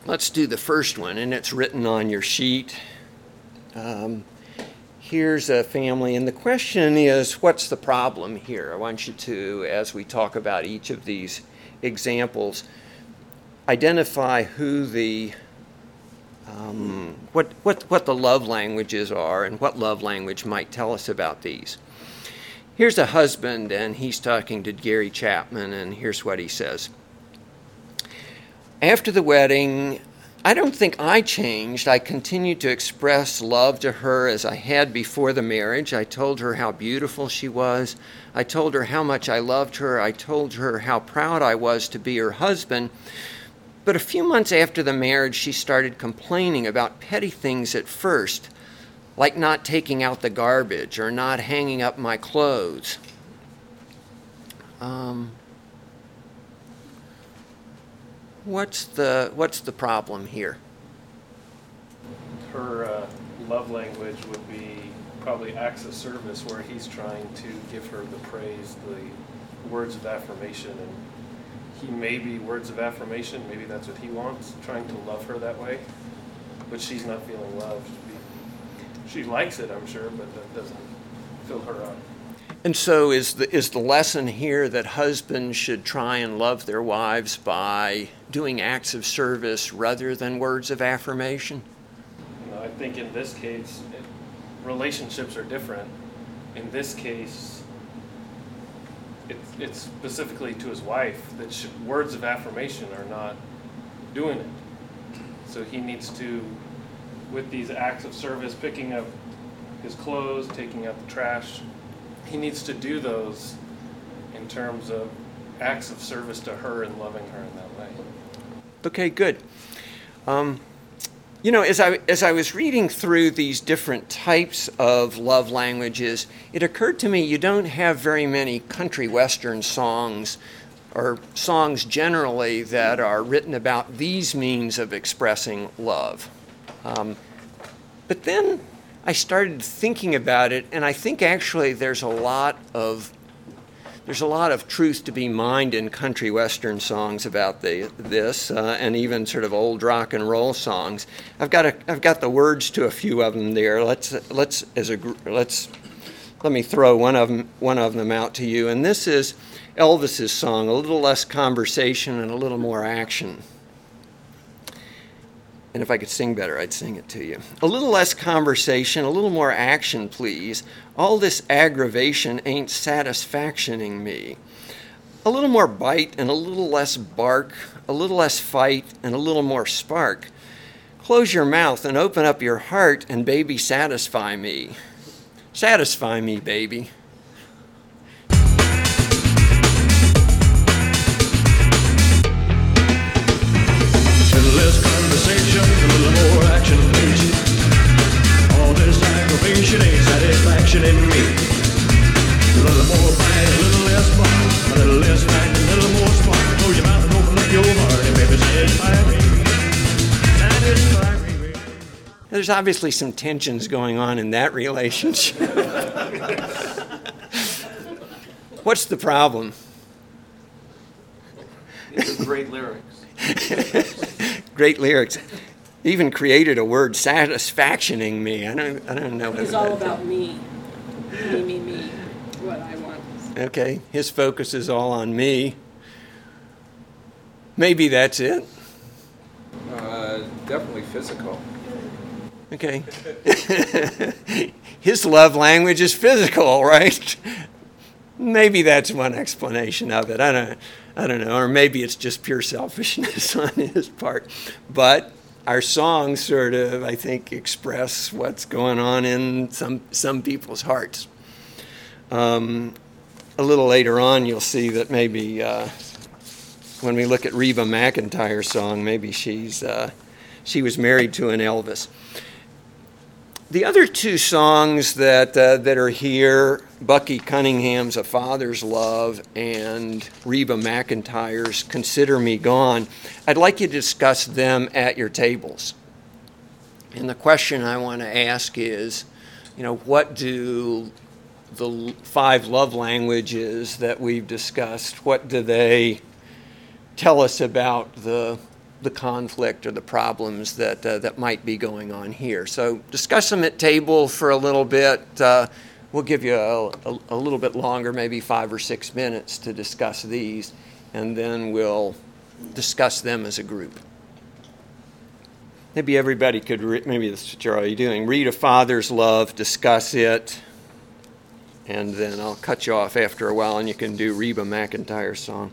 let's do the first one, and it's written on your sheet. Um, here's a family, and the question is what's the problem here? I want you to, as we talk about each of these examples, identify who the um, what, what, what the love languages are and what love language might tell us about these. Here's a husband, and he's talking to Gary Chapman, and here's what he says. After the wedding, I don't think I changed. I continued to express love to her as I had before the marriage. I told her how beautiful she was. I told her how much I loved her. I told her how proud I was to be her husband. But a few months after the marriage, she started complaining about petty things at first, like not taking out the garbage or not hanging up my clothes. Um, What's the what's the problem here? Her uh, love language would be probably acts of service, where he's trying to give her the praise, the words of affirmation, and he may be words of affirmation. Maybe that's what he wants, trying to love her that way, but she's not feeling loved. She likes it, I'm sure, but that doesn't fill her up. And so, is the, is the lesson here that husbands should try and love their wives by doing acts of service rather than words of affirmation? No, I think in this case, relationships are different. In this case, it, it's specifically to his wife that words of affirmation are not doing it. So he needs to, with these acts of service, picking up his clothes, taking out the trash, he needs to do those in terms of acts of service to her and loving her in that way. Okay, good. Um, you know, as I, as I was reading through these different types of love languages, it occurred to me you don't have very many country western songs or songs generally that are written about these means of expressing love. Um, but then I started thinking about it, and I think actually there's a lot of there's a lot of truth to be mined in country western songs about the, this, uh, and even sort of old rock and roll songs. I've got a, I've got the words to a few of them there. Let's let's as a let's let me throw one of them one of them out to you. And this is Elvis's song, a little less conversation and a little more action. And if I could sing better, I'd sing it to you. A little less conversation, a little more action, please. All this aggravation ain't satisfactioning me. A little more bite and a little less bark, a little less fight and a little more spark. Close your mouth and open up your heart, and baby, satisfy me. Satisfy me, baby. This ain't satisfaction in me. A little more bite, a little less fun, a little less bite, a little more spark. Close your mouth and open up your heart, and baby, satisfy me. Satisfy me. There's obviously some tensions going on in that relationship. What's the problem? These are great lyrics. great lyrics. Even created a word, satisfactioning me. I don't, I don't know. It's all about me. Me, me, me. What I want. Okay, his focus is all on me. Maybe that's it. Uh, definitely physical. Okay. his love language is physical, right? Maybe that's one explanation of it. I don't, I don't know, or maybe it's just pure selfishness on his part. But our songs sort of, I think, express what's going on in some some people's hearts. Um, a little later on, you'll see that maybe uh, when we look at Reba McEntire's song, maybe she's uh, she was married to an Elvis. The other two songs that, uh, that are here Bucky Cunningham's A Father's Love and Reba McEntire's Consider Me Gone I'd like you to discuss them at your tables. And the question I want to ask is you know, what do the five love languages that we've discussed, what do they tell us about the the conflict or the problems that uh, that might be going on here. So discuss them at table for a little bit. Uh, we'll give you a, a, a, little bit longer, maybe five or six minutes to discuss these, and then we'll discuss them as a group. Maybe everybody could, re- maybe this is what you're already doing. Read a father's love, discuss it, and then I'll cut you off after a while, and you can do Reba McEntire's song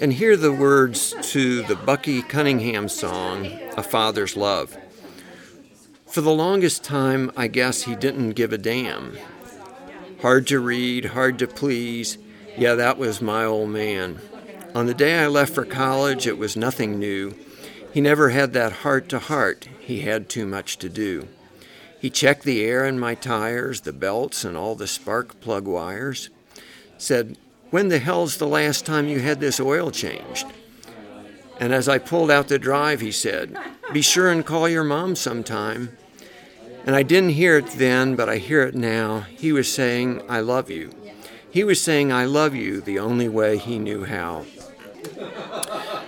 and hear the words to the Bucky Cunningham song, A Father's Love. For the longest time, I guess he didn't give a damn. Hard to read, hard to please. Yeah, that was my old man. On the day I left for college, it was nothing new. He never had that heart to heart. He had too much to do. He checked the air in my tires, the belts, and all the spark plug wires. Said, when the hell's the last time you had this oil changed? And as I pulled out the drive, he said, Be sure and call your mom sometime. And I didn't hear it then, but I hear it now. He was saying, I love you. He was saying, I love you the only way he knew how.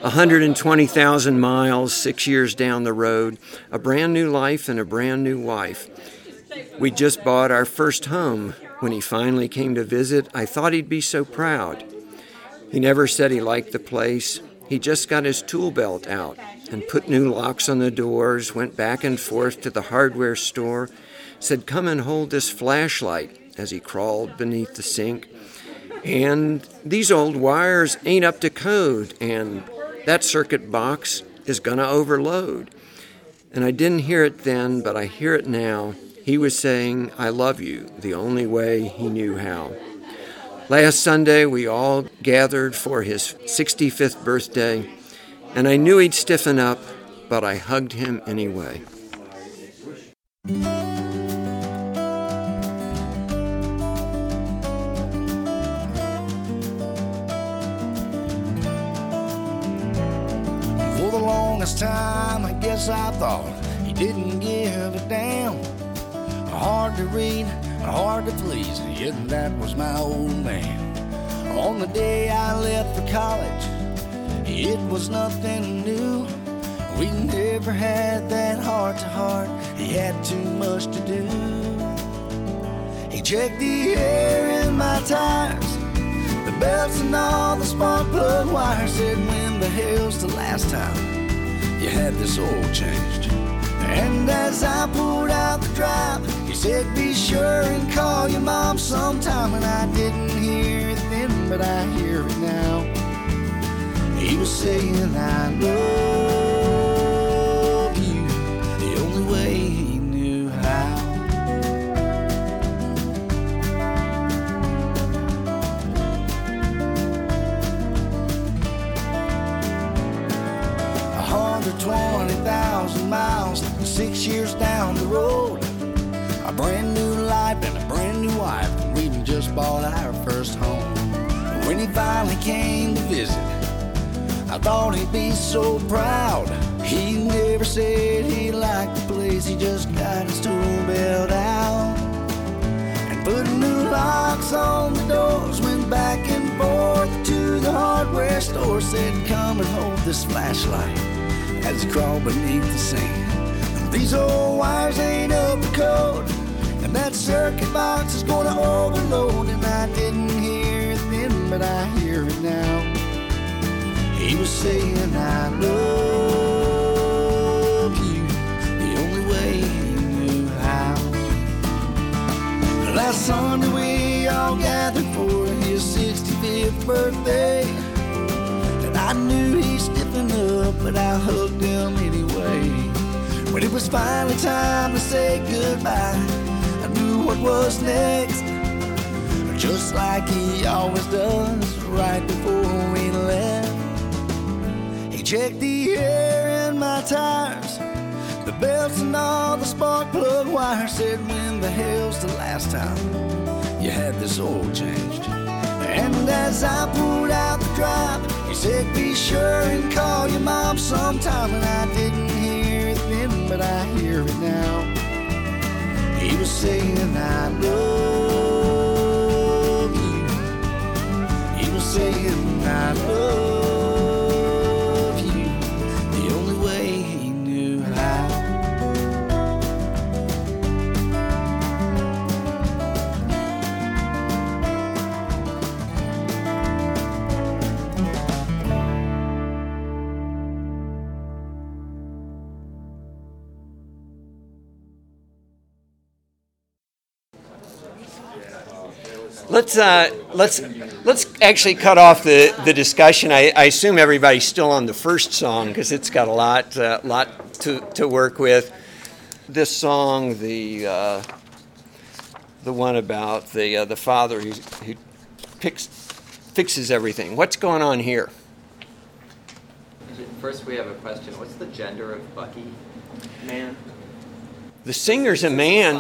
120,000 miles, six years down the road, a brand new life and a brand new wife. We just bought our first home when he finally came to visit, I thought he'd be so proud. He never said he liked the place. He just got his tool belt out and put new locks on the doors, went back and forth to the hardware store, said, Come and hold this flashlight as he crawled beneath the sink. And these old wires ain't up to code, and that circuit box is going to overload. And I didn't hear it then, but I hear it now. He was saying, I love you, the only way he knew how. Last Sunday, we all gathered for his 65th birthday, and I knew he'd stiffen up, but I hugged him anyway. For the longest time, I guess I thought he didn't give a damn. Hard to read, and hard to please, yet that was my old man. On the day I left for college, it was nothing new. We never had that heart to heart, he had too much to do. He checked the air in my tires, the belts and all the spark plug wires. Said, when the hell's the last time you had this oil changed? And as I pulled out the drive, he said, Be sure and call your mom sometime. And I didn't hear it then, but I hear it now. He was saying, I love A hundred twenty thousand miles, six years down the road. A brand new life and a brand new wife. We just bought our first home. And when he finally came to visit, I thought he'd be so proud. He never said he liked the place, he just got his tool belt out. And put new locks on the doors, went back and forth to the hardware store. Said, Come and hold this flashlight as he crawled beneath the sand. These old wires ain't up to code, and that circuit box is gonna overload. And I didn't hear it then, but I hear it now. He was saying, I love you the only way he knew how. Last Sunday we all gathered for his 65th birthday. And I knew he stiffened up, but I hugged him anyway. When it was finally time to say goodbye, I knew what was next. Just like he always does right before we left. He checked the air in my tires, the belts and all the spark plug wires. Said, When the hell's the last time you had this oil changed? And as I pulled out the drive, said, Be sure and call your mom sometime. And I didn't hear it then, but I hear it now. He was saying, I love you. He was saying, I love Let's uh, let's let's actually cut off the, the discussion. I, I assume everybody's still on the first song because it's got a lot uh, lot to, to work with. This song, the uh, the one about the uh, the father who, who picks, fixes everything. What's going on here? First, we have a question. What's the gender of Bucky? Man. The singer's a man.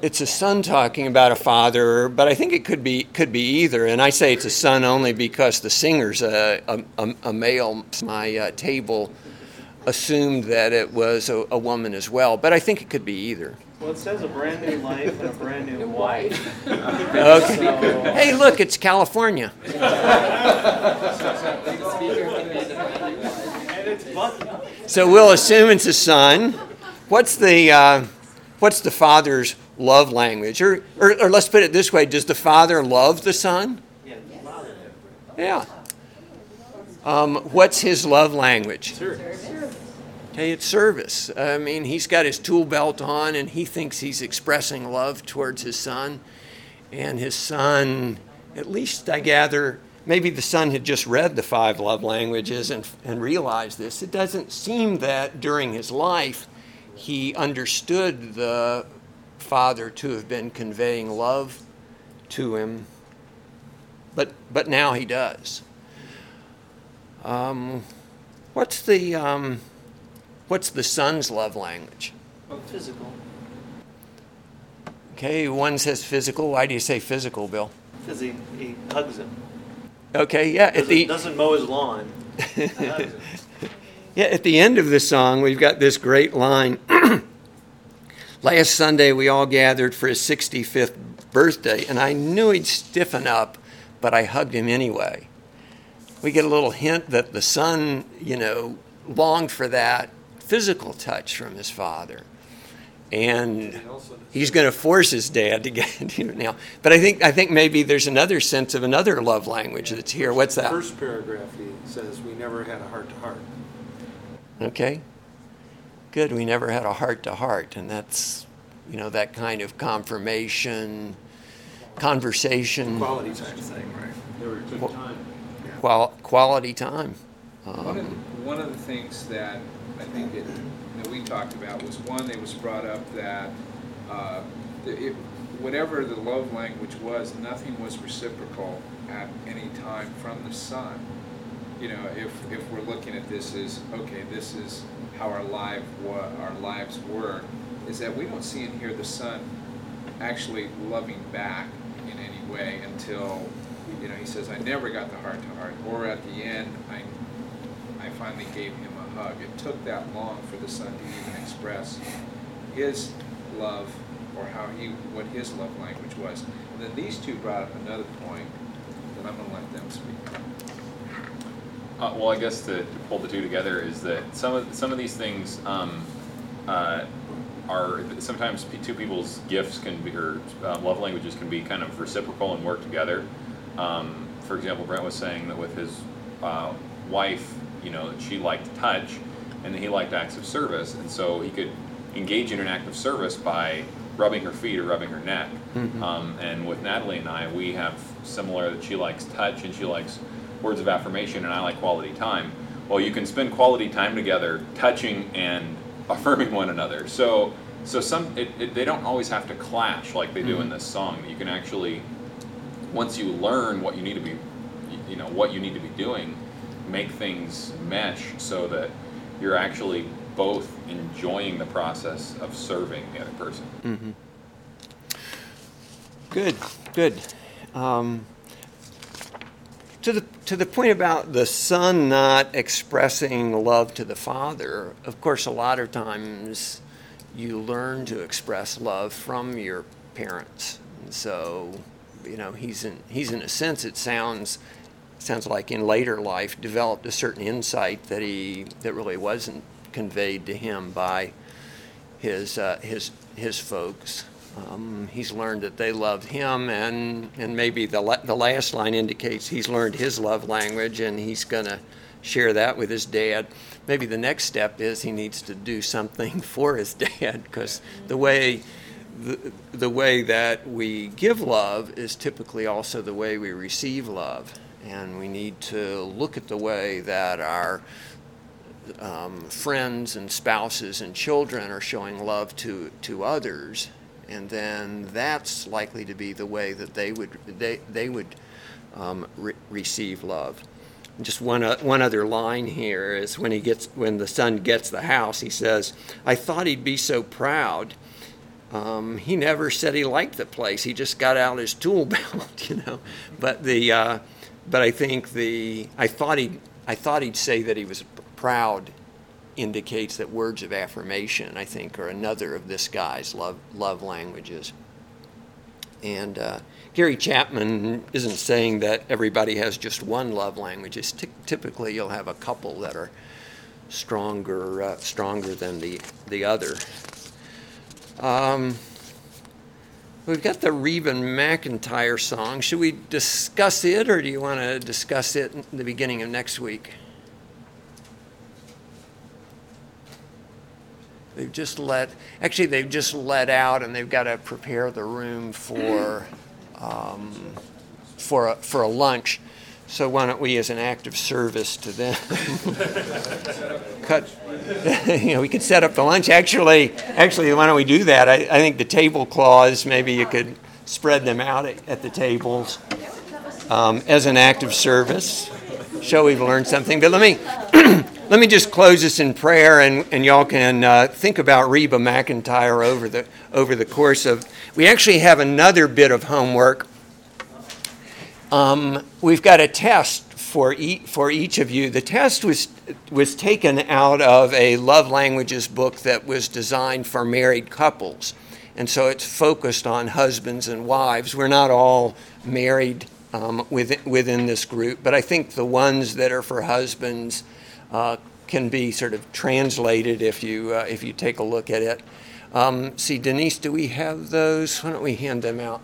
It's a son talking about a father, but I think it could be could be either. And I say it's a son only because the singer's a a, a, a male. My uh, table assumed that it was a, a woman as well, but I think it could be either. Well, it says a brand new life and a brand new wife. Okay. So, Hey, look, it's California. and it's Bucky. So we'll assume it's a son. What's the uh, what's the father's love language? Or, or or let's put it this way: Does the father love the son? Yeah, Yeah. Um, what's his love language? Okay, it's service. I mean, he's got his tool belt on and he thinks he's expressing love towards his son. And his son, at least I gather, maybe the son had just read the five love languages and, and realized this. It doesn't seem that during his life he understood the father to have been conveying love to him, but, but now he does. Um, What's the um, what's the son's love language? Physical. Okay, one says physical. Why do you say physical, Bill? Because he, he hugs him. Okay, yeah. Doesn't, the doesn't mow his lawn. He hugs him. yeah, at the end of the song, we've got this great line. Last Sunday, we all gathered for his 65th birthday, and I knew he'd stiffen up, but I hugged him anyway. We get a little hint that the son, you know, longed for that physical touch from his father. And he's going to force his dad to get to it now. But I think I think maybe there's another sense of another love language that's here. What's that? First paragraph, he says, "We never had a heart to heart." Okay. Good. We never had a heart to heart, and that's you know that kind of confirmation, conversation, Quality time thing, right? Never took time. qual- quality time. One of, one of the things that I think it, that we talked about was one, it was brought up that, uh, it, whatever the love language was, nothing was reciprocal at any time from the son. You know, if, if we're looking at this as, okay, this is how our life, wa- our lives were, is that we don't see in here the son actually loving back in any way until, you know, he says, I never got the heart to heart, or at the end, I, I finally gave him a hug. It took that long for the son to even express his love or how he, what his love language was. And then these two brought up another point that I'm gonna let them speak. Uh, well, I guess to, to pull the two together is that some of some of these things um, uh, are sometimes p- two people's gifts can be or uh, love languages can be kind of reciprocal and work together. Um, for example, Brent was saying that with his uh, wife, you know, she liked touch, and he liked acts of service, and so he could engage in an act of service by rubbing her feet or rubbing her neck. Um, and with Natalie and I, we have similar that she likes touch and she likes words of affirmation, and I like quality time. Well, you can spend quality time together, touching and affirming one another. So, so some it, it, they don't always have to clash like they do in this song. You can actually, once you learn what you need to be, you know, what you need to be doing, make things mesh so that you're actually both enjoying the process of serving the other person. Good, good. Um, to the to the point about the son not expressing love to the father, of course, a lot of times you learn to express love from your parents. And so, you know, he's in he's in a sense it sounds sounds like in later life developed a certain insight that he that really wasn't conveyed to him by his uh, his his folks. Um, he's learned that they love him, and and maybe the la- the last line indicates he's learned his love language, and he's gonna share that with his dad. Maybe the next step is he needs to do something for his dad, because the way the, the way that we give love is typically also the way we receive love, and we need to look at the way that our um, friends and spouses and children are showing love to, to others, and then that's likely to be the way that they would they, they would um, re- receive love. And just one uh, one other line here is when he gets when the son gets the house, he says, "I thought he'd be so proud." Um, he never said he liked the place. He just got out his tool belt, you know. But the, uh, but I think the, I thought he, I thought he'd say that he was proud. Indicates that words of affirmation, I think, are another of this guy's love love languages. And uh, Gary Chapman isn't saying that everybody has just one love language. It's ty- typically you'll have a couple that are stronger uh, stronger than the the other. Um, we've got the Reba McEntire song. Should we discuss it, or do you want to discuss it in the beginning of next week? They've just let, actually, they've just let out, and they've got to prepare the room for, um, for a, for a lunch. So why don't we, as an act of service to them, cut, you know, we could set up the lunch. Actually, actually, why don't we do that? I, I think the tablecloths, maybe you could spread them out at, at the tables um, as an act of service. Show we've learned something. But let me, let me just close this in prayer, and, and y'all can uh, think about Reba McEntire over the over the course of. We actually have another bit of homework. Um, we've got a test for each, for each of you. The test was was taken out of a love languages book that was designed for married couples, and so it's focused on husbands and wives. We're not all married um, within within this group, but I think the ones that are for husbands can be sort of translated if you uh, if you take a look at it. Um, see, Denise, do we have those? Why don't we hand them out?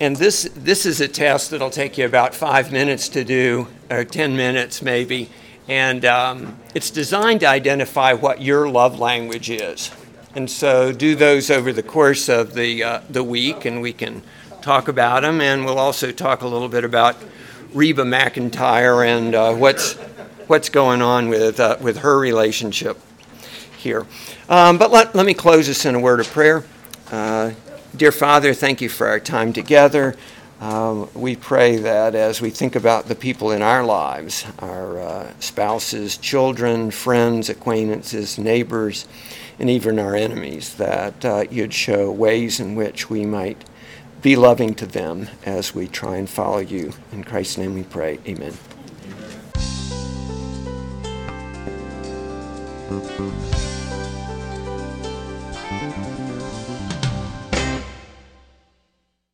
And this, this is a test that'll take you about five minutes to do, or 10 minutes maybe. And um, it's designed to identify what your love language is. And so do those over the course of the, uh, the week, and we can talk about them. And we'll also talk a little bit about Reba McEntire and uh, what's, what's going on with, uh, with her relationship here. Um, but let, let me close this in a word of prayer. Uh, Dear Father, thank you for our time together. Um, we pray that as we think about the people in our lives, our uh, spouses, children, friends, acquaintances, neighbors, and even our enemies, that uh, you'd show ways in which we might be loving to them as we try and follow you. In Christ's name we pray. Amen. Amen.